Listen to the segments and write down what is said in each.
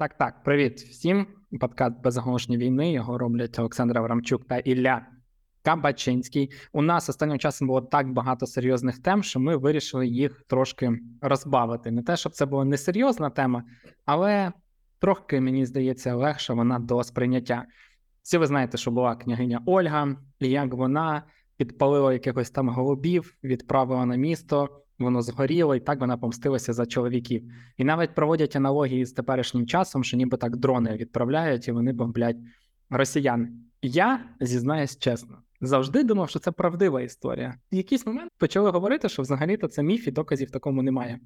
Так, так, привіт всім. Подкаст «Безоголошені війни. Його роблять Олександр Аврамчук та Ілля Кабачинський. У нас останнім часом було так багато серйозних тем, що ми вирішили їх трошки розбавити. Не те, щоб це була несерйозна тема, але трохи, мені здається, легше вона до сприйняття. Всі ви знаєте, що була княгиня Ольга, і як вона підпалила якихось там голубів, відправила на місто воно згоріло, і так вона помстилася за чоловіків. І навіть проводять аналогії з теперішнім часом, що ніби так дрони відправляють і вони бомблять росіян. Я зізнаюсь чесно, завжди думав, що це правдива історія. В якийсь момент почали говорити, що взагалі-то це міф і доказів такому немає.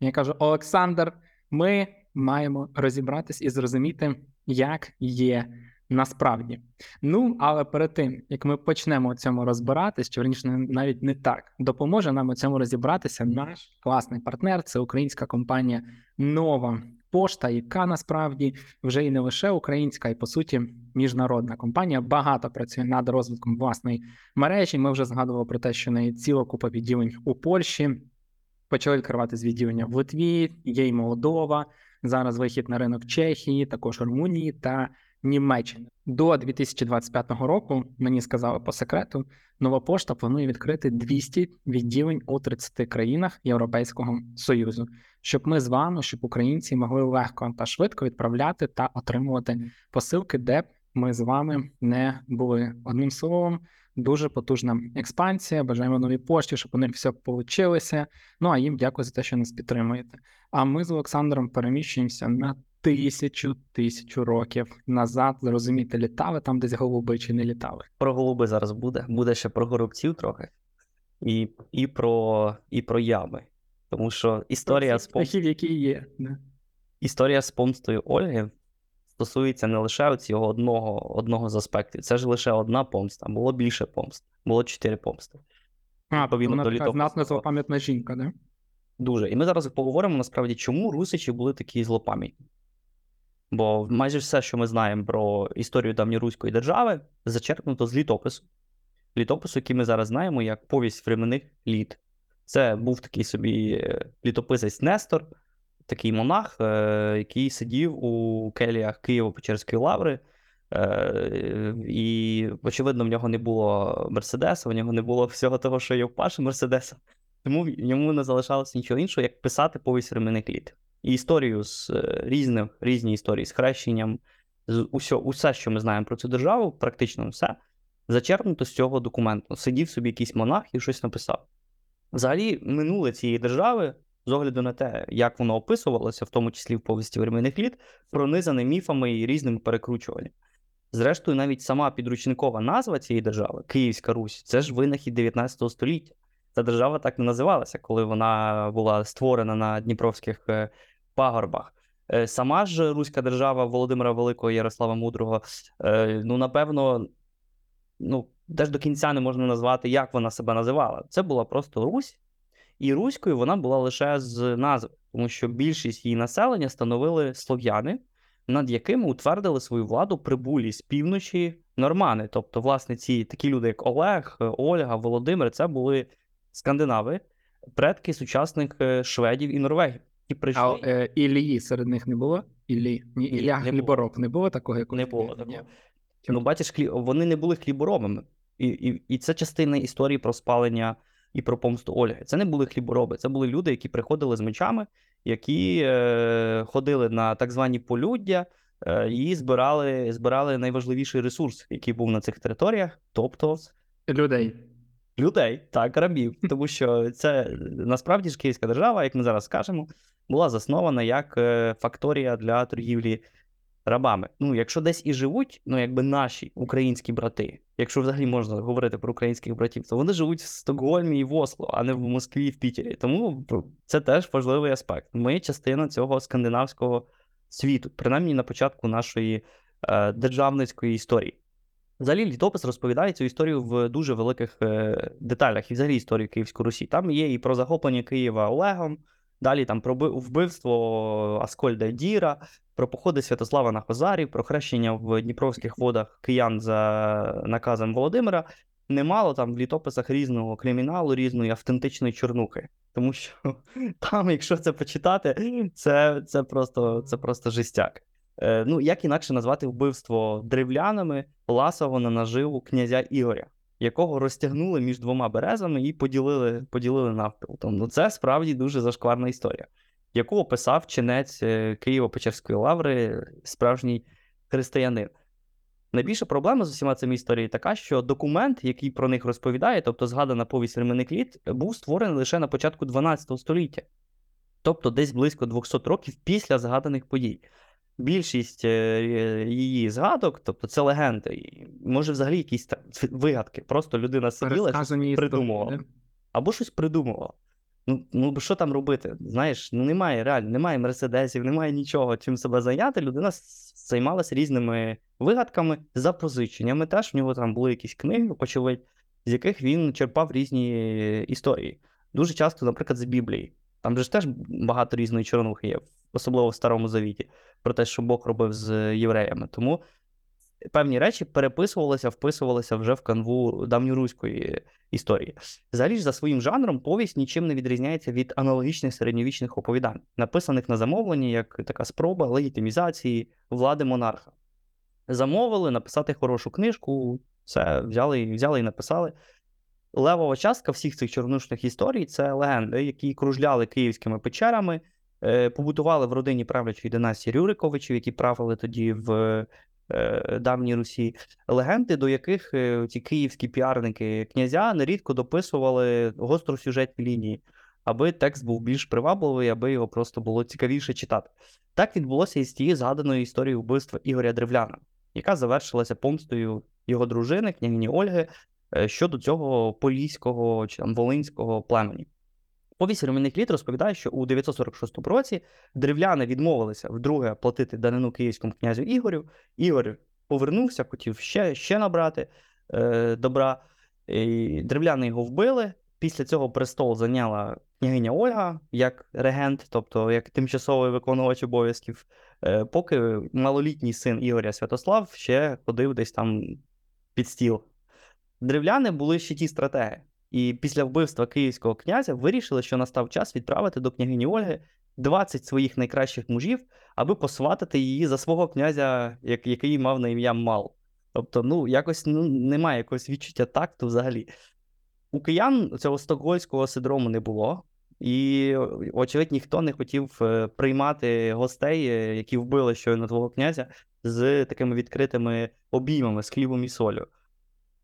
Я кажу: Олександр, ми маємо розібратись і зрозуміти, як є насправді. Ну, але перед тим, як ми почнемо у цьому розбиратись, чи верніше навіть не так, допоможе нам у цьому розібратися наш класний партнер, це українська компанія Нова Пошта, яка насправді вже і не лише українська, і по суті міжнародна компанія. Багато працює над розвитком власної мережі. Ми вже згадували про те, що неї ціла купа відділень у Польщі. Почали відкривати з відділення в Литві, є й Молдова. Зараз вихід на ринок Чехії, також Румунії та Німеччини. До 2025 року мені сказали по секрету, нова пошта планує відкрити 200 відділень у 30 країнах Європейського союзу, щоб ми з вами, щоб українці могли легко та швидко відправляти та отримувати посилки, де б ми з вами не були. Одним словом, дуже потужна експансія. Бажаємо новій пошті, щоб у них все вийшло. Ну а їм дякую за те, що нас підтримуєте. А ми з Олександром переміщуємося на тисячу тисячу років назад. Зрозуміти, літали там десь голуби чи не літали. Про голуби зараз буде. Буде ще про горобців трохи, і і, про і про ями. Тому що історія з птахів, які є. Не? Історія з помстою Ольги стосується не лише цього одного одного з аспектів. Це ж лише одна помста, було більше помст, було чотири помсти. А, вона така знатна злопам'ятна жінка, да? Дуже. І ми зараз поговоримо насправді, чому русичі були такі злопам'ятні. Бо майже все, що ми знаємо про історію давньоруської держави, зачерпнуто з літопису. Літопису, який ми зараз знаємо, як повість временних літ. Це був такий собі е, літописець Нестор, такий монах, е, який сидів у келіях Києво-Печерської лаври. Е, і, очевидно, в нього не було Мерседеса, в нього не було всього того, що є в Паші Мерседеса. Тому йому не залишалося нічого іншого, як писати повість временних літ. Історію з е, різних різні історії з хрещенням, з усе, усе, що ми знаємо про цю державу, практично все, зачерпнуто з цього документу. Сидів собі якийсь монах і щось написав. Взагалі, минуле цієї держави, з огляду на те, як воно описувалося, в тому числі в повісті временних літ, пронизане міфами і різними перекручуваннями. Зрештою, навіть сама підручникова назва цієї держави, Київська Русь, це ж винахід 19 століття. Ця держава так не називалася, коли вона була створена на Дніпровських е, пагорбах. Е, сама ж Руська держава Володимира Великого Ярослава Мудрого, е, ну, напевно, ну, теж до кінця не можна назвати, як вона себе називала. Це була просто Русь, і Руською вона була лише з назви, тому що більшість її населення становили слов'яни, над якими утвердили свою владу прибулі з півночі нормани. Тобто, власне, ці такі люди, як Олег, Ольга, Володимир, це були скандинави, предки сучасних шведів і норвегів. І прийшли. А е, Ілії серед них не було? Іллі. Ні, Ілля не Хлібороб було. не було такого, як не було такого. Ну, бачиш, хлі... вони не були хліборобами. І, і, І це частина історії про спалення і про помсту Ольги. Це не були хлібороби, це були люди, які приходили з мечами, які е, ходили на так звані полюддя е, і збирали збирали найважливіший ресурс, який був на цих територіях, тобто людей. Людей, так, рабів. Тому що це насправді ж Київська держава, як ми зараз скажемо, була заснована як е, факторія для торгівлі рабами. Ну, якщо десь і живуть, ну якби наші українські брати, якщо взагалі можна говорити про українських братів, то вони живуть в Стокгольмі і в Осло, а не в Москві і в Пітері. Тому це теж важливий аспект. Ми частина цього скандинавського світу, принаймні на початку нашої е, державницької історії. Взагалі, літопис розповідає цю історію в дуже великих е, деталях і взагалі історію Київської Русі. Там є і про захоплення Києва Олегом, далі там про вбивство Аскольда Діра, про походи Святослава на Хозарі, про хрещення в Дніпровських водах киян за наказом Володимира. Немало там в літописах різного криміналу, різної автентичної чорнухи. Тому що там, якщо це почитати, це це, просто це просто жестяк. Е, ну, як інакше назвати вбивство древлянами ласого на наживу князя Ігоря, якого розтягнули між двома березами і поділили, поділили навпіл. Тому ну, це справді дуже зашкварна історія, яку описав чинець е, Києво-Печерської лаври, справжній християнин. Найбільша проблема з усіма цими історіями така, що документ, який про них розповідає, тобто згадана повість Ременекліт, був створений лише на початку 12 століття, тобто десь близько 200 років після згаданих подій. Більшість е, її згадок, тобто це легенди, може взагалі якісь там вигадки. Просто людина сиділа придумувала. або щось придумувала. Ну, ну що там робити? Знаєш, ну немає реально, немає мерседесів, немає нічого, чим себе зайняти. Людина займалася різними вигадками, запозиченнями. Теж в нього там були якісь книги, очевидь, з яких він черпав різні історії. Дуже часто, наприклад, з Біблії. Там же теж багато різної чорнухи є, особливо в Старому Завіті, про те, що Бог робив з євреями. Тому певні речі переписувалися, вписувалися вже в канву давньоруської історії. Взагалі ж за своїм жанром повість нічим не відрізняється від аналогічних середньовічних оповідань, написаних на замовлення як така спроба легітимізації влади монарха. Замовили написати хорошу книжку, все взяли, взяли і написали. Левова частка всіх цих чорнушних історій це легенди, які кружляли київськими печерами, е, побутували в родині правлячої династії Рюриковичів, які правили тоді в е, давній Русі. Легенди, до яких е, ці київські піарники князя нерідко дописували гостросюжетні лінії, аби текст був більш привабливий, аби його просто було цікавіше читати. Так відбулося і з тією згаданою історією вбивства Ігоря Древляна, яка завершилася помстою його дружини, княгині Ольги, щодо цього поліського чи там волинського племені. Повість Ремінних літ розповідає, що у 946 році древляни відмовилися вдруге платити данину київському князю Ігорю. Ігор повернувся, хотів ще, ще набрати е, добра. І древляни його вбили. Після цього престол зайняла княгиня Ольга як регент, тобто як тимчасовий виконувач обов'язків, е, поки малолітній син Ігоря Святослав ще ходив десь там під стіл. Древляни були ще ті стратеги. І після вбивства київського князя вирішили, що настав час відправити до княгині Ольги 20 своїх найкращих мужів, аби посватати її за свого князя, як- який мав на ім'я Мал. Тобто, ну, якось ну, немає якогось відчуття такту взагалі. У киян цього стокгольського синдрому не було, і, очевидь, ніхто не хотів е, приймати гостей, е, які вбили щойно твого князя, з такими відкритими обіймами, з хлібом і солью.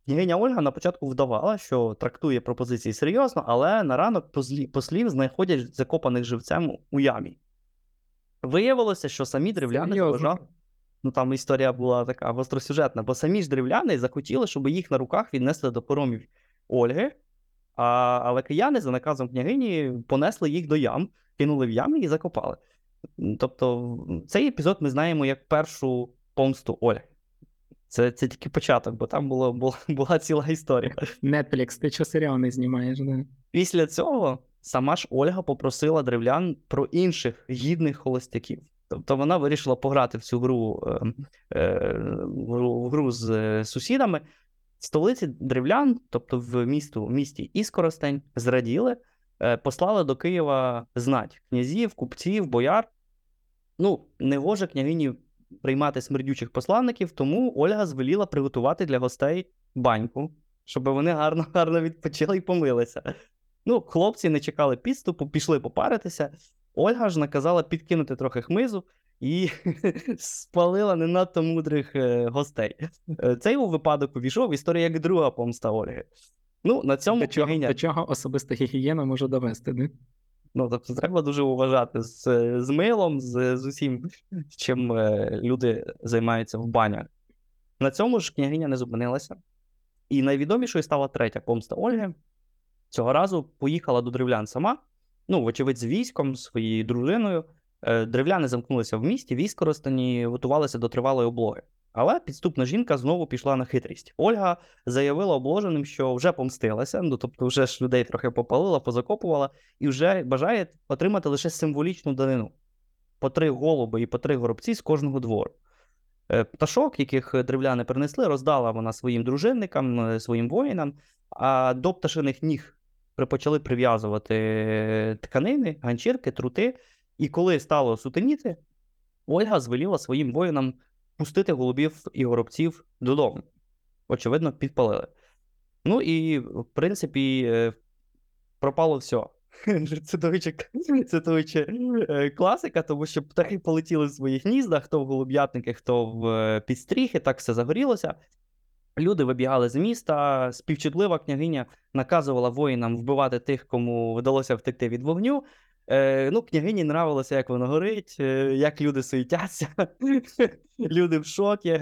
Княгиня Ольга на початку вдавала, що трактує пропозиції серйозно, але на ранок послів знаходять закопаних живцем у ямі. Виявилося, що самі древляни вважали. Ну там історія була така гостросюжетна, бо самі ж древляни захотіли, щоб їх на руках віднесли до поромів Ольги, а, але кияни за наказом княгині понесли їх до ям, кинули в ями і закопали. Тобто, цей епізод ми знаємо як першу помсту Ольги. Це, це тільки початок, бо там було, була, була ціла історія. Netflix, ти чого серіал не знімаєш? Да? Після цього сама ж Ольга попросила древлян про інших гідних холостяків. Тобто вона вирішила пограти в цю гру, е, е, в гру, гру з е, сусідами. В столиці древлян, тобто в місту, в місті Іскоростень, зраділи, е, послали до Києва знать князів, купців, бояр. Ну, не гоже княгині приймати смердючих посланників, тому Ольга звеліла приготувати для гостей баньку, щоб вони гарно, гарно відпочили і помилися. Ну, хлопці не чекали підступу, пішли попаритися. Ольга ж наказала підкинути трохи хмизу і спалила не надто мудрих е, гостей. Е, Цей у випадок увійшов в історію як друга помста Ольги. Ну, на цьому До чого, до чого особиста гігієна може довести, не? Ну, тобто треба дуже уважати з, з милом, з, з усім, чим е, люди займаються в банях. На цьому ж княгиня не зупинилася. І найвідомішою стала третя помста Ольги. Цього разу поїхала до древлян сама, ну, вочевидь, з військом, своєю дружиною. Е, Древляни замкнулися в місті, військо розстані готувалися до тривалої облоги. Але підступна жінка знову пішла на хитрість. Ольга заявила обложеним, що вже помстилася, ну тобто вже ж людей трохи попалила, позакопувала, і вже бажає отримати лише символічну данину: по три голуби і по три горобці з кожного двору. Е, Пташок, яких древляни принесли, роздала вона своїм дружинникам, е, своїм воїнам, а до пташиних ніг почали прив'язувати тканини, ганчірки, трути. І коли стало сутеніти, Ольга звеліла своїм воїнам пустити голубів і горобців додому. Очевидно, підпалили. Ну і, в принципі, е, пропало все. Речі, е, класика, тому що птахи полетіли в своїх гніздах, хто в голуб'ятники, хто в е, підстріхи, так все загорілося. Люди вибігали з міста, співчутлива княгиня наказувала воїнам вбивати тих, кому вдалося втекти від вогню. Е, Ну, княгині нравилося, як воно горить, е, як люди суетяться, люди в шокі.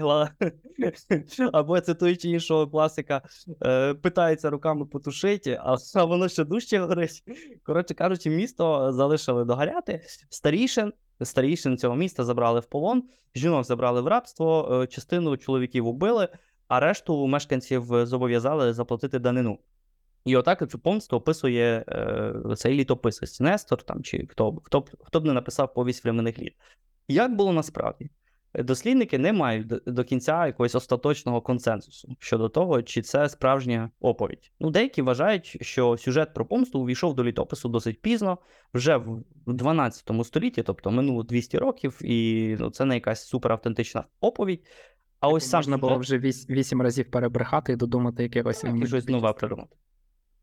Або це той чи іншого класика е, питається руками потушити, а, воно ще дужче горить. Коротше кажучи, місто залишили догоряти. Старішин, старішин цього міста забрали в полон, жінок забрали в рабство, частину чоловіків убили, а решту мешканців зобов'язали заплатити данину. І отак цю помсту описує е, цей літописець Нестор, там, чи хто, хто, б- хто б не написав повість временних літ. Як було насправді? Дослідники не мають до, кінця якогось остаточного консенсусу щодо того, чи це справжня оповідь. Ну, деякі вважають, що сюжет про помсту увійшов до літопису досить пізно, вже в 12 столітті, тобто минуло 200 років, і ну, це не якась суперавтентична оповідь. А ось сам можна було вже вісім разів перебрехати і додумати так, і щось нове придумати.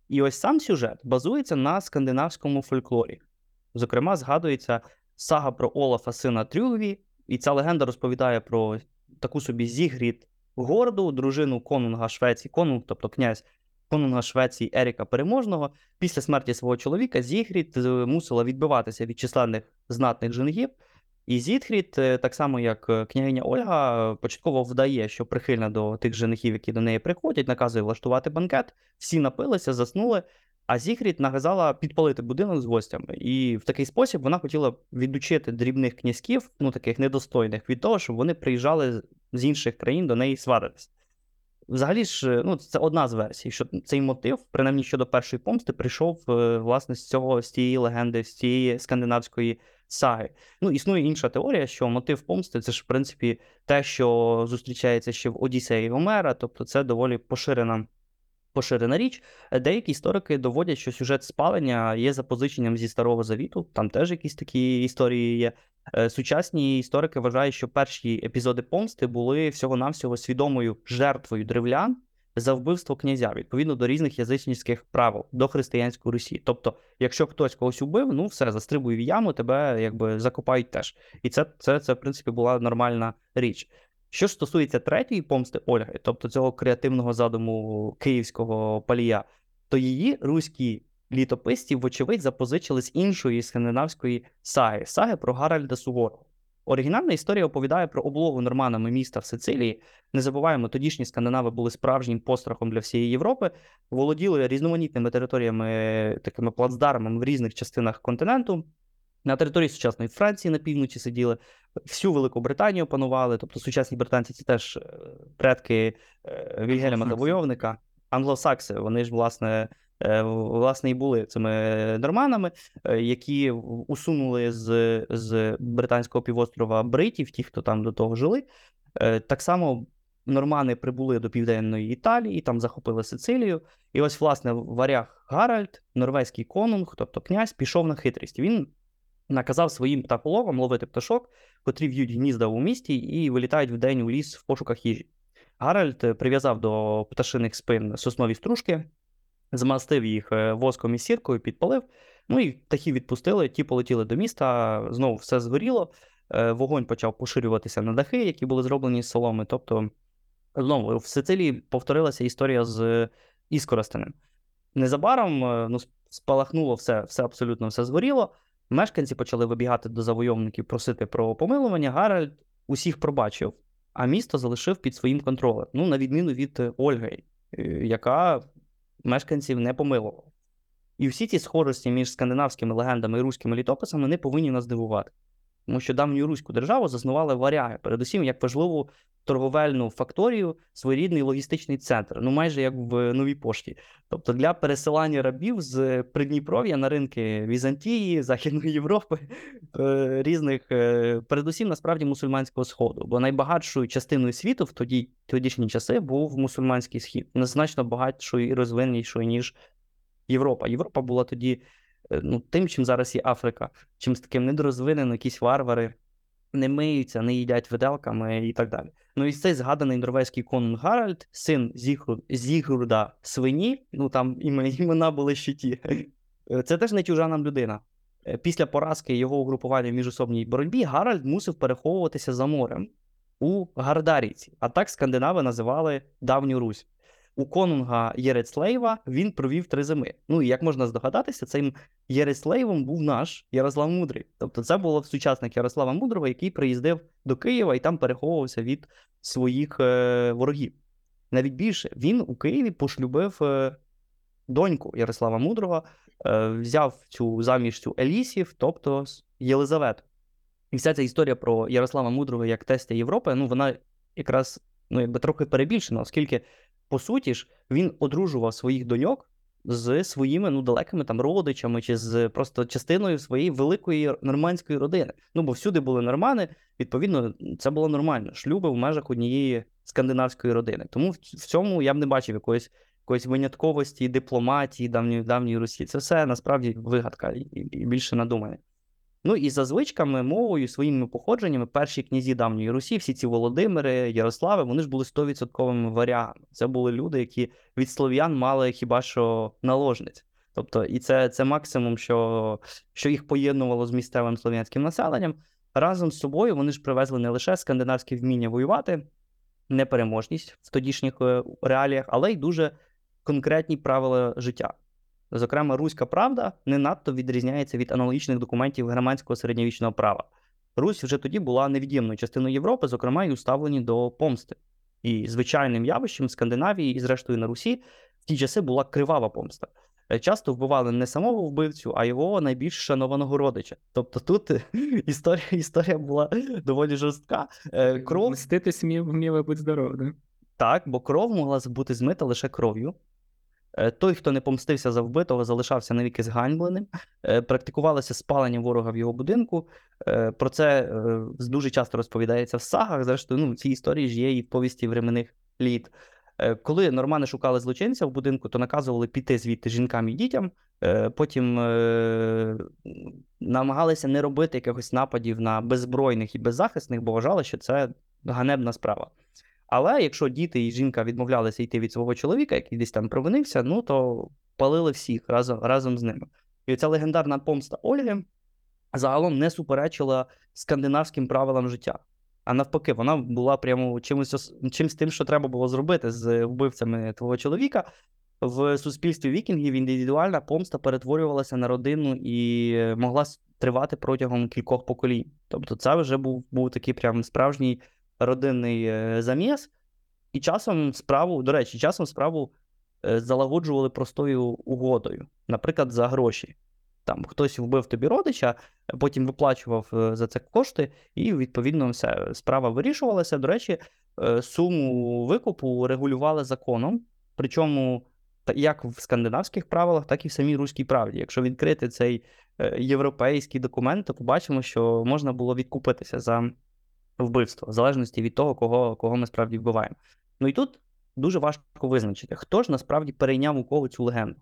І ось сам сюжет базується на скандинавському фольклорі. Зокрема, згадується сага про Олафа, сина Трюгві, і ця легенда розповідає про таку собі Зігрід Горду, дружину конунга Швеції, конунг, тобто князь конунга Швеції Еріка Переможного. Після смерті свого чоловіка Зігрід е, мусила відбиватися від численних знатних женихів. І Зітхрід, е, так само як е, княгиня Ольга, е, початково вдає, що прихильна до тих женихів, які до неї приходять, наказує влаштувати банкет. Всі напилися, заснули. А Зігрід наказала підпалити будинок з гостями. І в такий спосіб вона хотіла відучити дрібних князьків, ну таких недостойних, від того, щоб вони приїжджали з- інших країн до неї сваритись. Взагалі ж, е, ну, це одна з версій, що цей мотив, принаймні щодо першої помсти, прийшов е, власне з цього з тієї легенди, з цієї скандинавської саги. Ну, існує інша теорія, що мотив помсти це ж, в принципі, те, що зустрічається ще в Одіссеї Гомера, тобто це доволі поширена. Поширена річ. Деякі історики доводять, що сюжет спалення є запозиченням зі Старого Завіту, там теж якісь такі історії є. Е, Сучасні історики вважають, що перші епізоди помсти були всього-навсього свідомою жертвою древлян за вбивство князя, відповідно до різних язичницьких правил до християнської Русі. Тобто, якщо хтось когось убив, ну все, застрибуй в яму, тебе якби закопають теж. І це, це, це в принципі, була нормальна річ. Що ж стосується третьої помсти Ольги, тобто цього креативного задуму київського палія, то її руські літописці, вочевидь, запозичили з іншої скандинавської саги саги про Гаральда Суворова. Оригінальна історія оповідає про облогу норманами міста в Сицилії. Не забуваємо, тодішні скандинави були справжнім пострахом для всієї Європи, володіли різноманітними територіями, такими плацдармами в різних частинах континенту. На території сучасної Франції на півночі сиділи, всю Велику Британію панували. Тобто сучасні британці це теж е, предки е, Вільгельма. Завойовника. Англосакси, вони ж, власне, власне, і були цими норманами, е, які усунули з, з британського півострова бритів, ті, хто там до того жили. Е, Так само нормани прибули до південної Італії, там захопили Сицилію. І ось, власне, варяг Гаральд, норвезький конунг, тобто князь, пішов на хитрість. Він наказав своїм птахоловам ловити пташок, котрі в'ють гнізда у місті і вилітають вдень у ліс в пошуках їжі. Гаральд е, прив'язав до пташиних спин соснові стружки, змастив їх е, воском і сіркою, підпалив. Ну і птахи відпустили, ті полетіли до міста, знову все згоріло. е, Вогонь почав поширюватися на дахи, які були зроблені з соломи. Тобто, знову в Сицилії повторилася історія з Іскоростенем. Незабаром е, ну, спалахнуло все, все абсолютно все згоріло. Мешканці почали вибігати до завойовників, просити про помилування. Гаральд усіх пробачив, а місто залишив під своїм контролем. Ну, на відміну від е, Ольги, е, яка мешканців не помилував. І всі ці схожості між скандинавськими легендами і руськими літописами не повинні нас дивувати. Тому що давню руську державу заснували варяги, передусім як важливу торговельну факторію, своєрідний логістичний центр, ну майже як в новій пошті. Тобто для пересилання рабів з Придніпров'я на ринки Візантії, Західної Європи, е, різних, е, передусім насправді мусульманського сходу. Бо найбагатшою частиною світу в тоді тодішні часи був мусульманський схід, значно багатшою і розвиненішою, ніж Європа. Європа була тоді е, ну, тим, чим зараз є Африка, чимось таким недорозвиненим, якісь варвари. не миються, не їдять виделками і так далі. Ну і цей згаданий норвезький конунг Гаральд, син Зігру, Зігруда Свині, ну там імена були ще ті. Це теж не чужа нам людина. Е, після поразки його угрупування в міжособній боротьбі Гаральд мусив переховуватися за морем у Гардарійці, а так скандинави називали Давню Русь. У конунга Єрецлейва він провів три зими. Ну і як можна здогадатися, цим Єрецлейвом був наш Ярослав Мудрий. Тобто, це був сучасник Ярослава Мудрого, який приїздив до Києва і там переховувався від своїх е, ворогів. Навіть більше він у Києві пошлюбив е, доньку Ярослава Мудрого, е, взяв цю заміж цю Елісів, тобто Єлизавету. І вся ця історія про Ярослава Мудрого як тестя Європи, ну вона якраз ну, якби трохи перебільшена, оскільки, по суті ж, він одружував своїх доньок з своїми ну, далекими там родичами чи з просто частиною своєї великої нормандської родини. Ну, бо всюди були нормани, відповідно, це було нормально. Шлюби в межах однієї скандинавської родини. Тому в цьому я б не бачив якоїсь якоїсь винятковості, дипломатії давньої давньої Русі. Це все насправді вигадка і, більше надумане. Ну і за звичками, мовою, своїми походженнями, перші князі давньої Русі, всі ці Володимири, Ярослави, вони ж були 100% варягами. Це були люди, які від слов'ян мали хіба що наложниць. Тобто, і це це максимум, що що їх поєднувало з місцевим слов'янським населенням. Разом з собою вони ж привезли не лише скандинавське вміння воювати, непереможність в тодішніх е, реаліях, але й дуже конкретні правила життя. Зокрема, руська правда не надто відрізняється від аналогічних документів громадського середньовічного права. Русь вже тоді була невід'ємною частиною Європи, зокрема, й уставлені до помсти. І звичайним явищем в Скандинавії і, зрештою, на Русі в ті часи була кривава помста. Е, часто вбивали не самого вбивцю, а його найбільш шанованого родича. Тобто тут історія історія була доволі жорстка. Е, кров... Мстити смів, вмів будь здоров, да? Так, бо кров могла бути змита лише кров'ю. Е, той, хто не помстився за вбитого, залишався навіки зганьбленим. Е, практикувалося спалення ворога в його будинку. Е, про це дуже часто розповідається в сагах. Зрештою, ну, ці історії ж є і в повісті временних літ. Коли нормани шукали злочинця в будинку, то наказували піти звідти жінкам і дітям. Потім намагалися не робити якихось нападів на беззбройних і беззахисних, бо вважали, що це ганебна справа. Але якщо діти і жінка відмовлялися йти від свого чоловіка, який десь там провинився, ну то палили всіх разом разом з ними. І ця легендарна помста Ольги загалом не суперечила скандинавським правилам життя. А навпаки, вона була прямо чимось чимось тим, що треба було зробити з вбивцями твого чоловіка. В суспільстві вікінгів індивідуальна помста перетворювалася на родину і могла тривати протягом кількох поколінь. Тобто, це вже був був такий прям справжній родинний е, заміс, і часом справу, до речі, часом справу е, залагоджували простою угодою, наприклад, за гроші. Там хтось вбив тобі родича, потім виплачував е, за це кошти, і, відповідно, все, справа вирішувалася. До речі, суму викупу регулювали законом, причому як в скандинавських правилах, так і в самій руській правді. Якщо відкрити цей європейський документ, то побачимо, що можна було відкупитися за вбивство, в залежності від того, кого кого ми справді вбиваємо. Ну і тут дуже важко визначити, хто ж насправді перейняв у кого цю легенду.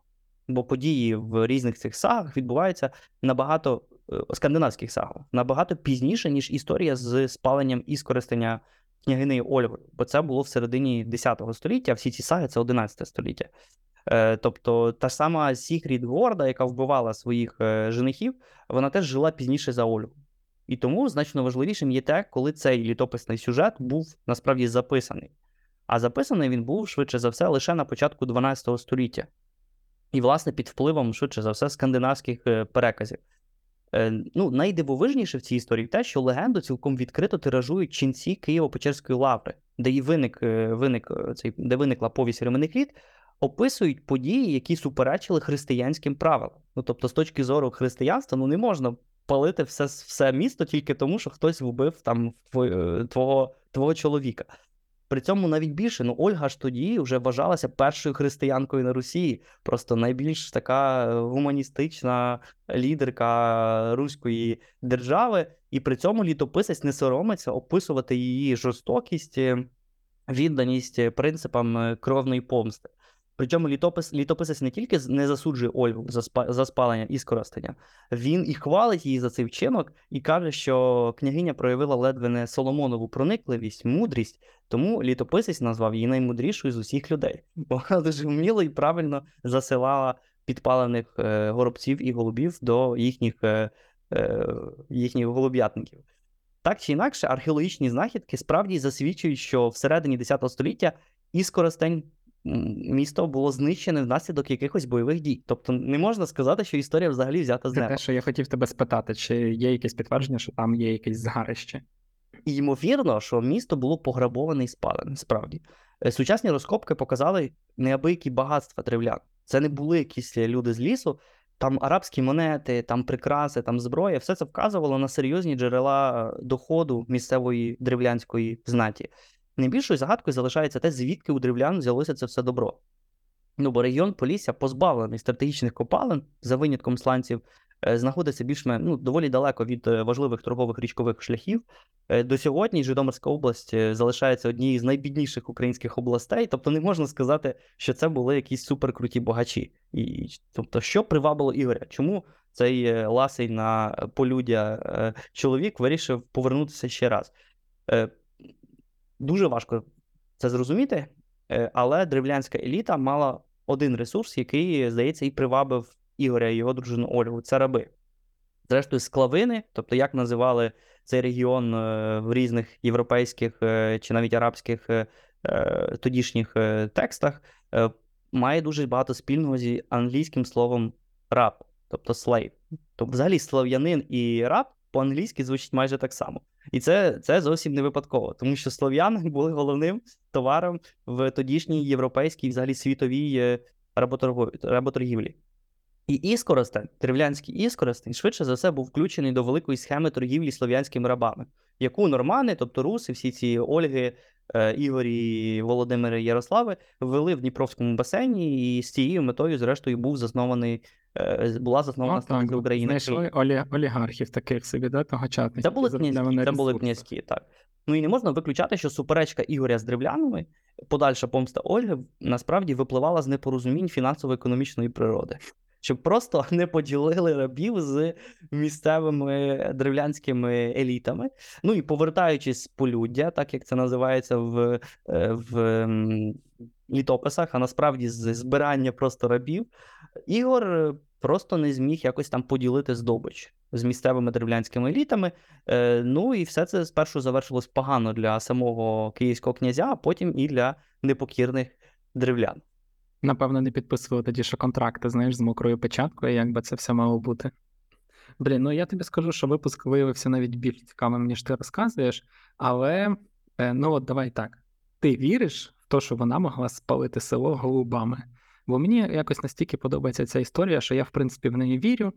Бо події в різних цих сагах відбуваються набагато е, скандинавських сагах, набагато пізніше, ніж історія з спаленням і скористання княгини Ольгою. Бо це було в середині 10 століття, а всі ці саги це 11 століття. Е, тобто та сама Сігрід Ворда, яка вбивала своїх е, женихів, вона теж жила пізніше за Ольгу. І тому значно важливішим є те, коли цей літописний сюжет був насправді записаний. А записаний він був швидше за все лише на початку 12 століття. І, власне, під впливом, швидше за все, скандинавських е, переказів. Е, ну, Найдивовижніше в цій історії те, що легенду цілком відкрито тиражують ченці Києво-Печерської лаври, де і виник, е, виник цей, де виникла повість ременних літ, описують події, які суперечили християнським правилам. Ну, тобто, з точки зору християнства, ну не можна палити все все місто тільки тому, що хтось вбив там е, твого твого чоловіка. При цьому навіть більше, ну Ольга ж тоді вже вважалася першою християнкою на Росії, просто найбільш така гуманістична лідерка руської держави, і при цьому літописець не соромиться описувати її жорстокість, відданість принципам кровної помсти. Причому літопис, літописець не тільки не засуджує Ольгу за, спа, за спалення і скористання, він і хвалить її за цей вчинок і каже, що княгиня проявила ледве не Соломонову проникливість, мудрість, тому літописець назвав її наймудрішою з усіх людей. Бо вона дуже вміло і правильно засилала підпалених е, горобців і голубів до їхніх, е, е, їхніх голуб'ятників. Так чи інакше, археологічні знахідки справді засвідчують, що всередині X століття Іскоростень місто було знищене внаслідок якихось бойових дій. Тобто не можна сказати, що історія взагалі взята з Це неба. те, що я хотів тебе спитати, чи є якесь підтвердження, що там є якесь згарище? І ймовірно, що місто було пограбоване і спалене. Справді, Е, сучасні розкопки показали неабиякі багатства древлян. Це не були якісь люди з лісу. Там арабські монети, там прикраси, там зброя, все це вказувало на серйозні джерела е, доходу місцевої древлянської знаті. Найбільшою загадкою залишається те, звідки у древлян взялося це все добро. Ну, бо регіон Полісся позбавлений стратегічних копалин, за винятком сланців, е, знаходиться більш ну, доволі далеко від е, важливих торгових річкових шляхів. Е, До сьогодні Житомирська область залишається однією з найбідніших українських областей, тобто не можна сказати, що це були якісь суперкруті багачі. І, тобто, що привабило Ігоря? Чому цей ласий на полюдя чоловік вирішив повернутися ще раз? Дуже важко це зрозуміти, е, але древлянська еліта мала один ресурс, який, здається, і привабив Ігоря і його дружину Ольгу це раби. Зрештою, склавини, тобто як називали цей регіон е, в різних європейських е, чи навіть арабських тодішніх текстах, має дуже багато спільного зі англійським словом раб, тобто slave. Тобто, взагалі, слав'янин і раб по-англійськи звучить майже так само. І це, це зовсім не випадково, тому що слов'яни були головним товаром в тодішній європейській, взагалі світовій е, работоргівлі. І іскоростень, древлянський іскоростень, швидше за все був включений до великої схеми торгівлі слов'янськими рабами, яку нормани, тобто руси, всі ці Ольги, е, Ігорі, Володимири, Ярослави, ввели в Дніпровському басейні, і з цією метою, зрештою, був заснований, е, була заснована столиця України. знайшли олі... олігархів таких собі, да, тогочасних. Це були князькі, це були князькі, так. Ну і не можна виключати, що суперечка Ігоря з древлянами, подальша помста Ольги, насправді випливала з непорозумінь фінансово-економічної природи. Щоб просто не поділили рабів з місцевими древлянськими елітами. Ну і повертаючись з полюддя, так як це називається в, е, в літописах, а насправді з збирання просто рабів, Ігор просто не зміг якось там поділити здобич з місцевими древлянськими елітами. Е, ну і все це спершу завершилось погано для самого київського князя, а потім і для непокірних древлян. Напевно, не підписували тоді ще контракти, знаєш, з мокрою печаткою, як би це все мало бути. Блін, ну я тобі скажу, що випуск виявився навіть більш цікавим, ніж ти розказуєш, але е, ну от давай так. Ти віриш в те, що вона могла спалити село голубами? Бо мені якось настільки подобається ця історія, що я, в принципі, в неї вірю.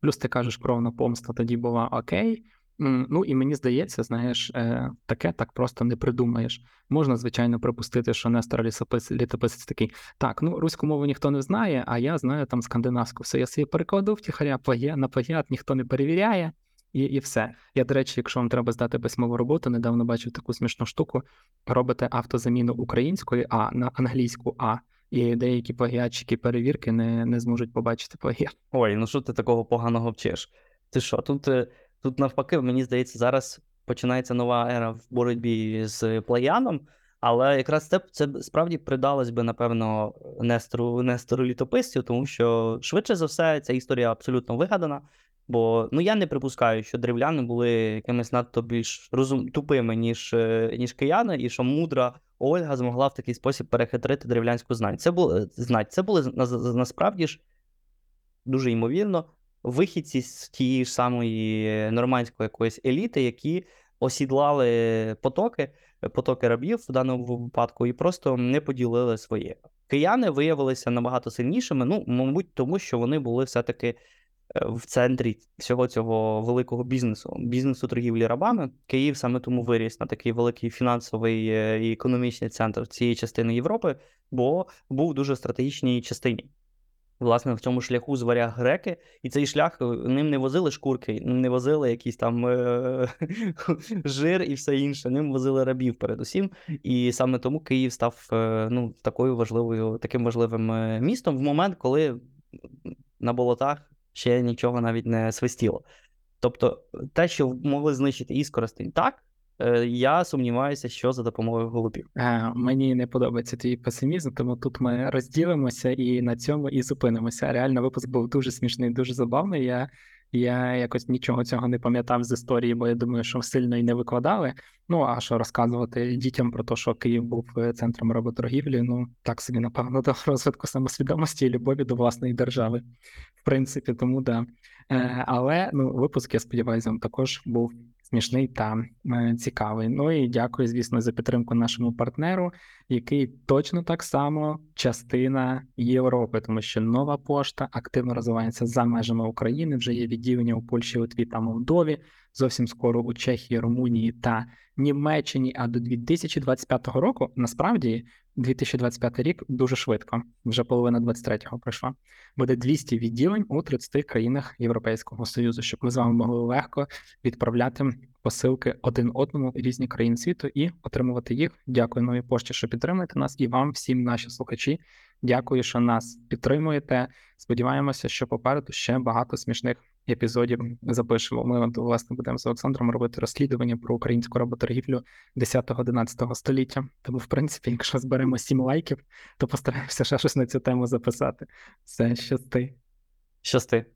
Плюс ти кажеш, кровна помста тоді була окей. Ну і мені здається, знаєш, е, таке так просто не придумаєш. Можна, звичайно, припустити, що Нестор лісопис, літописець такий. Так, ну руську мову ніхто не знає, а я знаю там скандинавську. Все, я собі перекладу втіхаря, плагіат на плагіат ніхто не перевіряє, і, і все. Я, до речі, якщо вам треба здати письмову роботу, недавно бачив таку смішну штуку. Робите автозаміну української А на англійську А, і деякі плагіатчики перевірки не, не зможуть побачити плагіат. Ой, ну що ти такого поганого вчиш? Ти що, тут, е, тут навпаки, мені здається, зараз починається нова ера в боротьбі з плагіаном, але якраз це, це справді придалось би, напевно, Нестору, Нестору літописцю, тому що швидше за все ця історія абсолютно вигадана. Бо ну я не припускаю, що древляни були якимись надто більш розум... тупими, ніж, е, ніж кияни, і що мудра Ольга змогла в такий спосіб перехитрити древлянську знань. Це було знать. Це були на- насправді ж дуже ймовірно вихідці з тієї ж самої нормандської якоїсь еліти, які осідлали потоки, потоки рабів в даному випадку, і просто не поділили своє. Кияни виявилися набагато сильнішими. Ну, мабуть, тому що вони були все-таки е, в центрі всього цього великого бізнесу, бізнесу торгівлі рабами. Київ саме тому виріс на такий великий фінансовий е, і економічний центр цієї частини Європи, бо був дуже стратегічній частині. Власне, в цьому шляху з варяг греки, і цей шлях е, ним не возили шкурки, не возили якийсь там е- жир і все інше. Ним возили рабів передусім. І саме тому Київ став е, ну, такою важливою, таким важливим е, містом в момент, коли на болотах ще нічого навіть не свистіло. Тобто, те, що могли знищити Іскоростень так, е, я сумніваюся, що за допомогою голубів. Е, Мені не подобається твій песимізм, тому тут ми розділимося і на цьому і зупинимося. Реально, випуск був дуже смішний, дуже забавний. Я, я якось нічого цього не пам'ятав з історії, бо я думаю, що сильно і не викладали. Ну а що розказувати дітям про те, що Київ був е, центром работоргівлі, ну так собі, напевно, до розвитку самосвідомості і любові до власної держави. В принципі, тому да. Е, Але ну, випуск, я сподіваюся, також був смішний та е, цікавий. Ну і дякую, звісно, за підтримку нашому партнеру, який точно так само частина Європи, тому що нова пошта активно розвивається за межами України. Вже є відділення у Польщі, Литві та Молдові. Зовсім скоро у Чехії, Румунії та Німеччині. А до 2025 року насправді 2025 рік дуже швидко, вже половина 23-го пройшла. Буде 200 відділень у 30 країнах Європейського Союзу, щоб ми з вами могли легко відправляти посилки один одному різні країни світу і отримувати їх. Дякую новій пошті, що підтримуєте нас, і вам, всім наші слухачі. Дякую, що нас підтримуєте. Сподіваємося, що попереду ще багато смішних епізодів запишемо. Ми власне будемо з Олександром робити розслідування про українську работоргівлю 10-11 століття. Тому, в принципі, якщо зберемо 7 лайків, то постараємося ще щось на цю тему записати. Все щасти. Щасти.